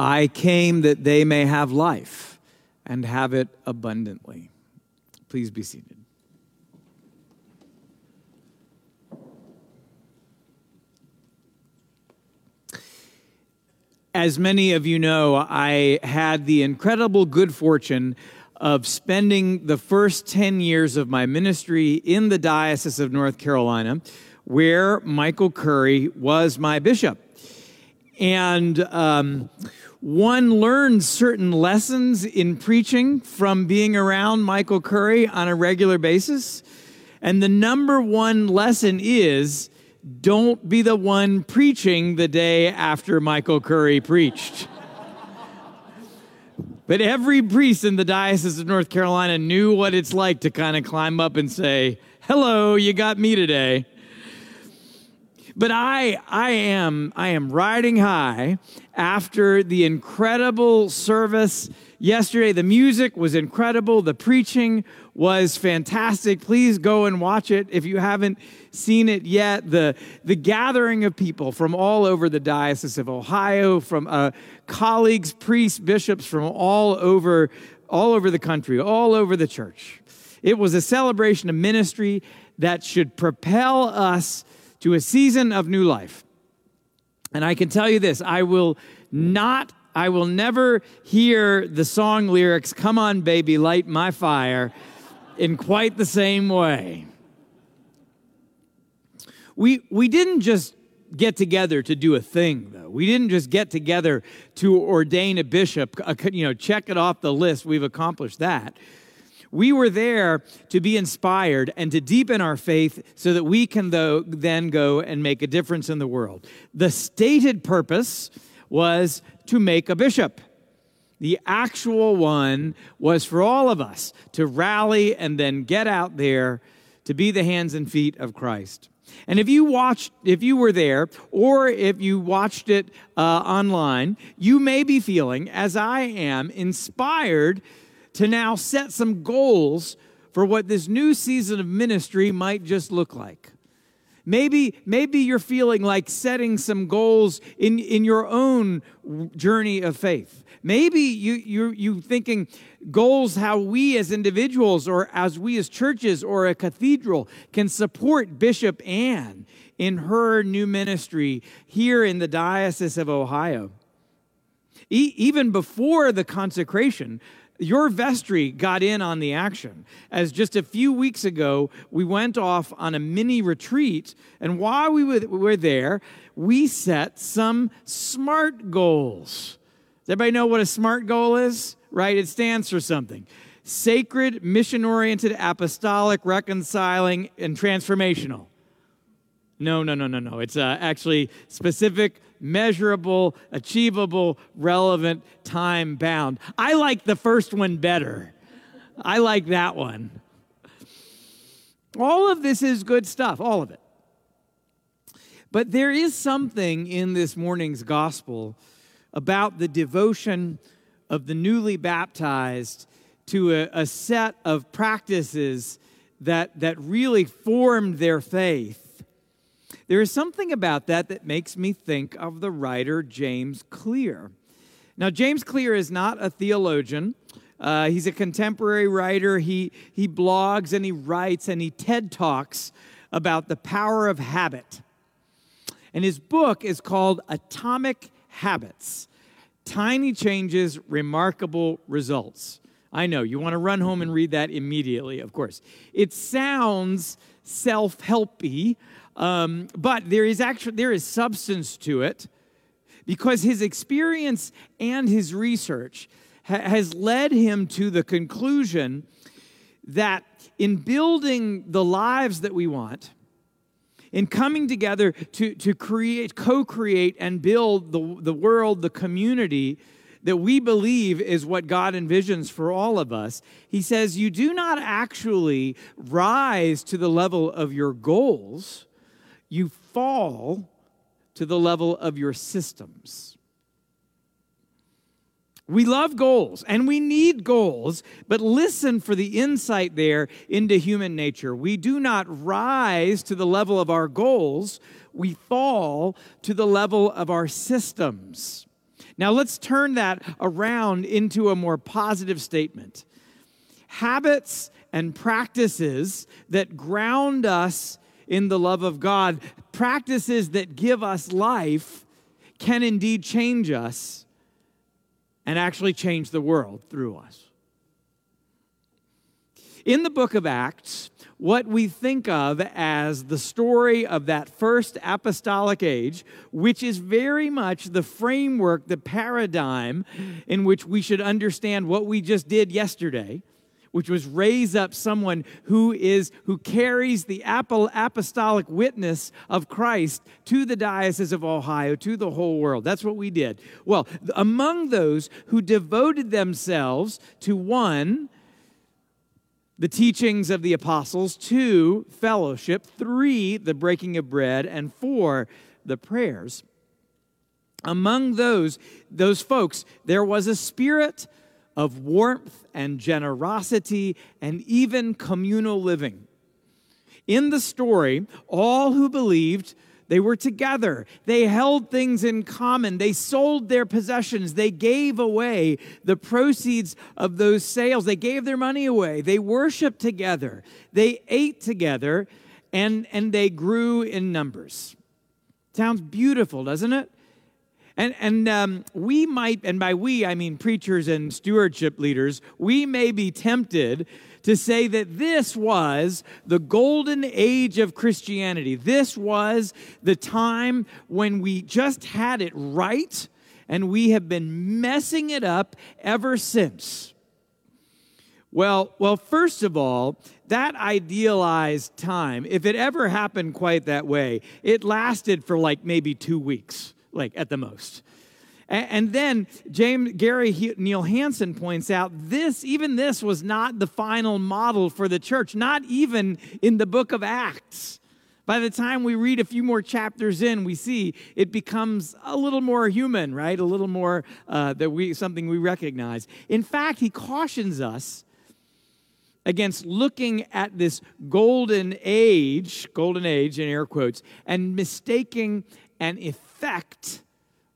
I came that they may have life and have it abundantly. Please be seated. As many of you know, I had the incredible good fortune of spending the first 10 years of my ministry in the Diocese of North Carolina, where Michael Curry was my bishop. And um, one learns certain lessons in preaching from being around Michael Curry on a regular basis. And the number one lesson is don't be the one preaching the day after Michael Curry preached. but every priest in the Diocese of North Carolina knew what it's like to kind of climb up and say, Hello, you got me today. But I, I am, I am riding high after the incredible service yesterday. The music was incredible. The preaching was fantastic. Please go and watch it if you haven't seen it yet. The, the gathering of people from all over the Diocese of Ohio, from uh, colleagues, priests, bishops from all over, all over the country, all over the church. It was a celebration of ministry that should propel us to a season of new life. And I can tell you this I will not, I will never hear the song lyrics, Come on, baby, light my fire, in quite the same way. We, we didn't just get together to do a thing, though. We didn't just get together to ordain a bishop, you know, check it off the list. We've accomplished that. We were there to be inspired and to deepen our faith so that we can though, then go and make a difference in the world. The stated purpose was to make a bishop. The actual one was for all of us to rally and then get out there to be the hands and feet of Christ. And if you watched, if you were there, or if you watched it uh, online, you may be feeling, as I am, inspired to now set some goals for what this new season of ministry might just look like. Maybe, maybe you're feeling like setting some goals in, in your own journey of faith. Maybe you, you, you thinking goals how we as individuals or as we as churches or a cathedral can support Bishop Anne in her new ministry here in the Diocese of Ohio. E- even before the consecration, your vestry got in on the action. As just a few weeks ago, we went off on a mini retreat, and while we were there, we set some SMART goals. Does everybody know what a SMART goal is? Right? It stands for something sacred, mission oriented, apostolic, reconciling, and transformational. No, no, no, no, no. It's uh, actually specific, measurable, achievable, relevant, time bound. I like the first one better. I like that one. All of this is good stuff, all of it. But there is something in this morning's gospel about the devotion of the newly baptized to a, a set of practices that, that really formed their faith there is something about that that makes me think of the writer James Clear. Now, James Clear is not a theologian. Uh, he's a contemporary writer. He, he blogs and he writes and he TED talks about the power of habit. And his book is called Atomic Habits Tiny Changes, Remarkable Results. I know, you want to run home and read that immediately, of course. It sounds self helpy, um, but there is actually there is substance to it because his experience and his research ha- has led him to the conclusion that in building the lives that we want, in coming together to, to create, co create, and build the, the world, the community that we believe is what God envisions for all of us, he says, You do not actually rise to the level of your goals you fall to the level of your systems. We love goals and we need goals, but listen for the insight there into human nature. We do not rise to the level of our goals, we fall to the level of our systems. Now let's turn that around into a more positive statement. Habits and practices that ground us in the love of God, practices that give us life, can indeed change us and actually change the world through us. In the book of Acts, what we think of as the story of that first apostolic age, which is very much the framework, the paradigm in which we should understand what we just did yesterday which was raise up someone who is who carries the apostolic witness of Christ to the diocese of Ohio to the whole world that's what we did well among those who devoted themselves to one the teachings of the apostles, two, fellowship, three, the breaking of bread, and four, the prayers. Among those, those folks, there was a spirit of warmth and generosity and even communal living. In the story, all who believed they were together. They held things in common. They sold their possessions. They gave away the proceeds of those sales. They gave their money away. They worshiped together. They ate together and, and they grew in numbers. Sounds beautiful, doesn't it? And, and um, we might, and by we, I mean preachers and stewardship leaders, we may be tempted to say that this was the golden age of Christianity. This was the time when we just had it right and we have been messing it up ever since. Well, well, first of all, that idealized time, if it ever happened quite that way, it lasted for like maybe two weeks, like at the most. And then James Gary Neal Hansen points out this, even this was not the final model for the church, not even in the book of Acts. By the time we read a few more chapters in, we see it becomes a little more human, right? A little more uh, that we something we recognize. In fact, he cautions us against looking at this golden age, golden age in air quotes, and mistaking an effect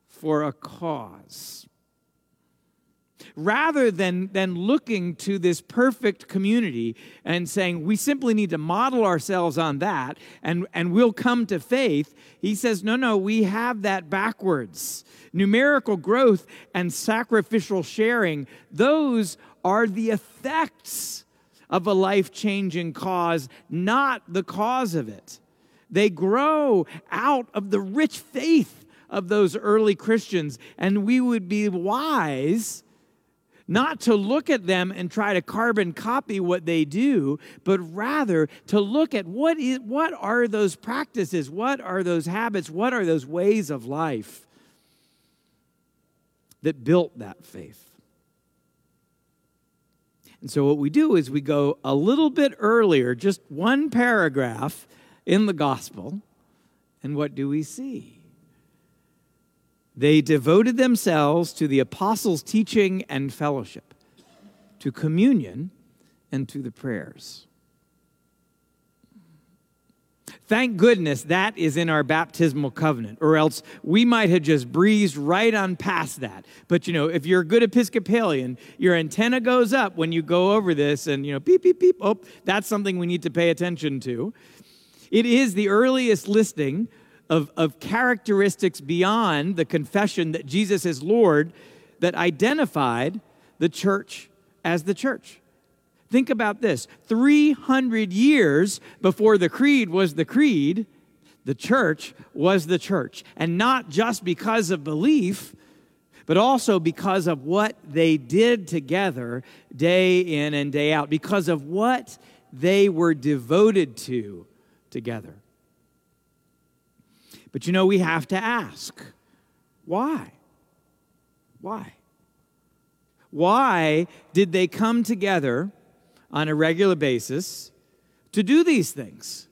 for a cause. Rather than, than looking to this perfect community and saying we simply need to model ourselves on that and, and we'll come to faith, he says, no, no, we have that backwards. Numerical growth and sacrificial sharing, those are the effects of a life changing cause, not the cause of it. They grow out of the rich faith of those early Christians, and we would be wise not to look at them and try to carbon copy what they do, but rather to look at what, is, what are those practices, what are those habits, what are those ways of life that built that faith. And so, what we do is we go a little bit earlier, just one paragraph in the gospel, and what do we see? They devoted themselves to the apostles' teaching and fellowship, to communion, and to the prayers. Thank goodness that is in our baptismal covenant, or else we might have just breezed right on past that. But you know, if you're a good Episcopalian, your antenna goes up when you go over this, and you know, beep, beep, beep. Oh, that's something we need to pay attention to. It is the earliest listing of, of characteristics beyond the confession that Jesus is Lord that identified the church as the church. Think about this 300 years before the creed was the creed, the church was the church. And not just because of belief, but also because of what they did together day in and day out, because of what they were devoted to together. But you know, we have to ask why? Why? Why did they come together on a regular basis to do these things?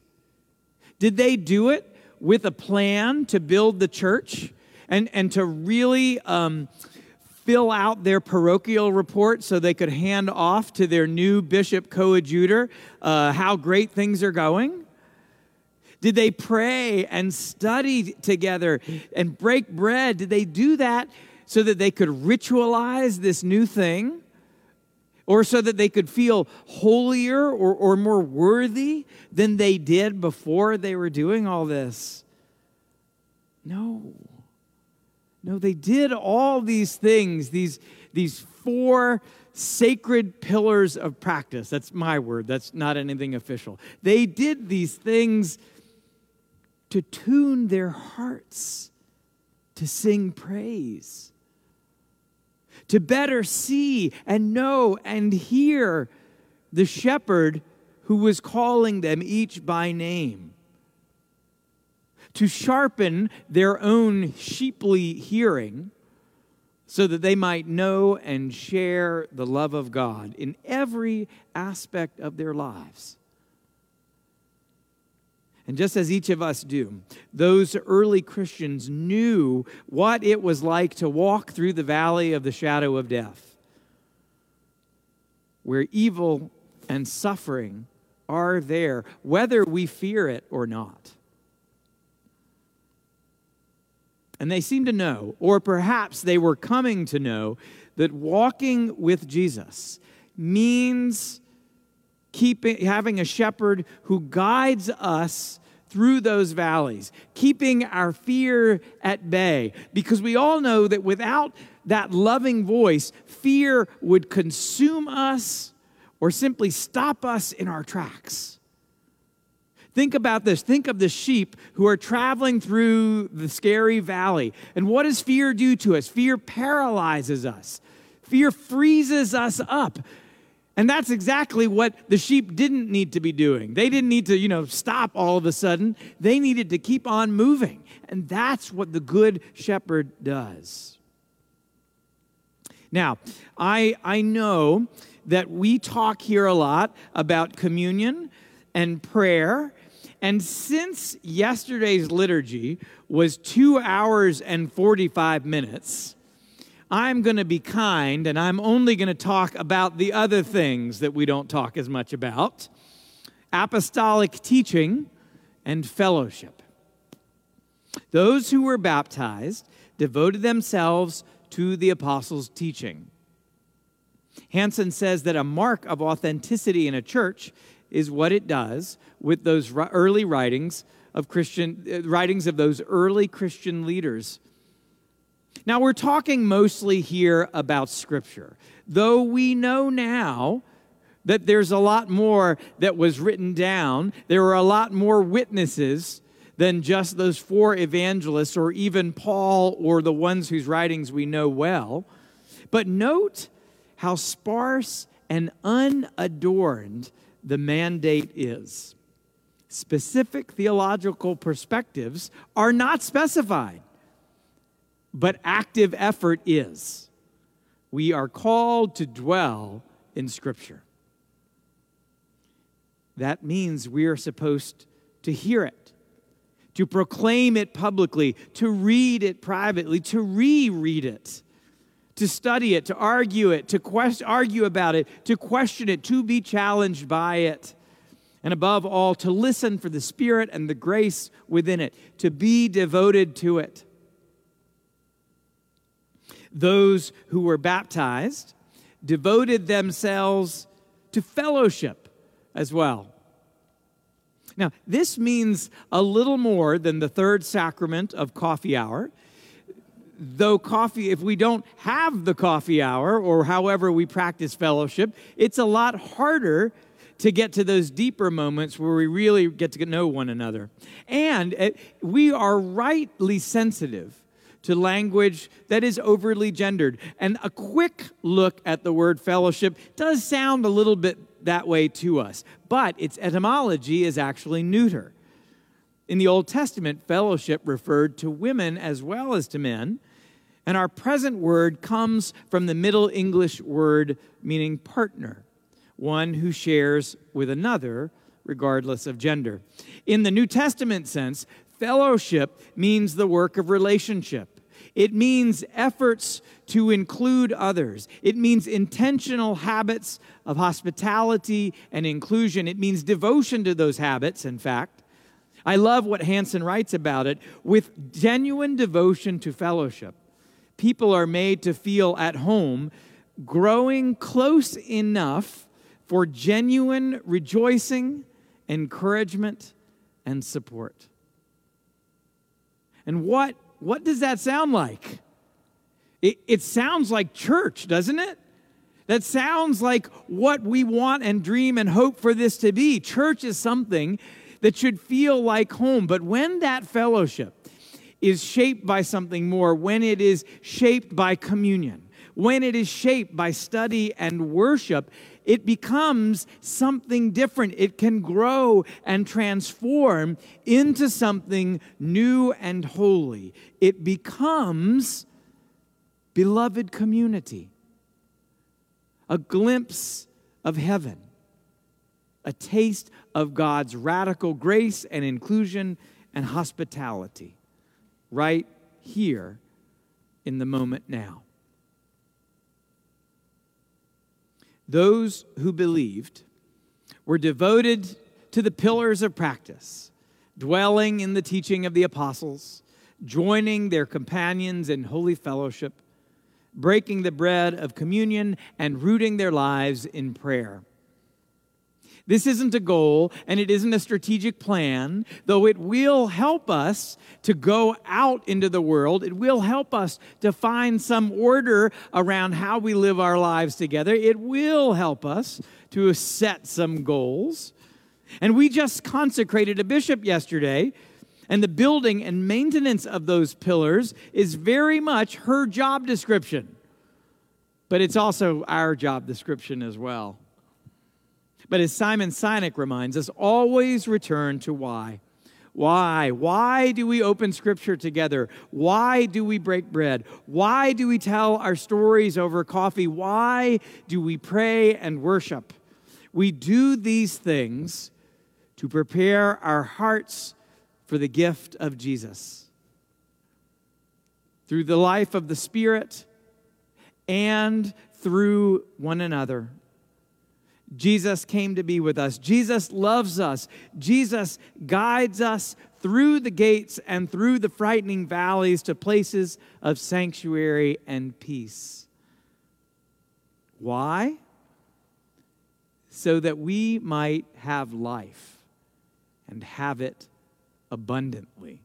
Did they do it with a plan to build the church and, and to really um, fill out their parochial report so they could hand off to their new bishop coadjutor uh, how great things are going? Did they pray and study together and break bread? Did they do that so that they could ritualize this new thing? Or so that they could feel holier or, or more worthy than they did before they were doing all this? No. No, they did all these things, these, these four sacred pillars of practice. That's my word, that's not anything official. They did these things to tune their hearts to sing praise, to better see and know and hear the shepherd who was calling them each by name to sharpen their own sheeply hearing so that they might know and share the love of God in every aspect of their lives. And just as each of us do, those early Christians knew what it was like to walk through the valley of the shadow of death, where evil and suffering are there, whether we fear it or not. And they seemed to know, or perhaps they were coming to know, that walking with Jesus means keeping having a shepherd who guides us through those valleys, keeping our fear at bay. Because we all know that without that loving voice, fear would consume us or simply stop us in our tracks. Think about this. Think of the sheep who are traveling through the scary valley. And what does fear do to us? Fear paralyzes us, fear freezes us up. And that's exactly what the sheep didn't need to be doing. They didn't need to, you know, stop all of a sudden. They needed to keep on moving. And that's what the good shepherd does. Now, I, I know that we talk here a lot about communion and prayer and since yesterday's liturgy was two hours and 45 minutes, I'm going to be kind and I'm only going to talk about the other things that we don't talk as much about apostolic teaching and fellowship. Those who were baptized devoted themselves to the apostles' teaching. Hansen says that a mark of authenticity in a church is what it does with those early writings of Christian uh, writings of those early Christian leaders. Now we're talking mostly here about scripture. Though we know now that there's a lot more that was written down, there are a lot more witnesses than just those four evangelists or even Paul or the ones whose writings we know well. But note how sparse and unadorned the mandate is. Specific theological perspectives are not specified, but active effort is. We are called to dwell in Scripture. That means we are supposed to hear it, to proclaim it publicly, to read it privately, to reread it to study it, to argue it, to quest- argue about it, to question it, to be challenged by it. And above all, to listen for the Spirit and the grace within it, to be devoted to it. Those who were baptized devoted themselves to fellowship as well. Now, this means a little more than the third sacrament of coffee hour though coffee, if we don't have the coffee hour or however we practice fellowship, it's a lot harder to get to those deeper moments where we really get to know one another. And eh, we are rightly sensitive to language that is overly gendered. And a quick look at the word fellowship does sound a little bit that way to us, but its etymology is actually neuter. In the Old Testament, fellowship referred to women as well as to men. And our present word comes from the Middle English word meaning partner, one who shares with another, regardless of gender. In the New Testament sense, fellowship means the work of relationship. It means efforts to include others. It means intentional habits of hospitality and inclusion. It means devotion to those habits, in fact. I love what Hansen writes about it with genuine devotion to fellowship people are made to feel at home, growing close enough for genuine rejoicing, encouragement, and support. And what, what does that sound like? It, it sounds like church, doesn't it? That sounds like what we want and dream and hope for this to be. Church is something that should feel like home. But when that fellowship is shaped by something more, when it is shaped by communion, when it is shaped by study and worship, it becomes something different. It can grow and transform into something new and holy. It becomes beloved community, a glimpse of heaven, a taste of God's radical grace and inclusion and hospitality right here in the moment now. Those who believed were devoted to the pillars of practice, dwelling in the teaching of the apostles, joining their companions in holy fellowship, breaking the bread of communion, and rooting their lives in prayer. This isn't a goal and it isn't a strategic plan, though it will help us to go out into the world. It will help us to find some order around how we live our lives together. It will help us to set some goals. And we just consecrated a bishop yesterday, and the building and maintenance of those pillars is very much her job description. But it's also our job description as well. But as Simon Sinek reminds us, always return to why. Why? Why do we open scripture together? Why do we break bread? Why do we tell our stories over coffee? Why do we pray and worship? We do these things to prepare our hearts for the gift of Jesus. Through the life of the Spirit and through one another. Jesus came to be with us. Jesus loves us. Jesus guides us through the gates and through the frightening valleys to places of sanctuary and peace. Why? So that we might have life and have it abundantly.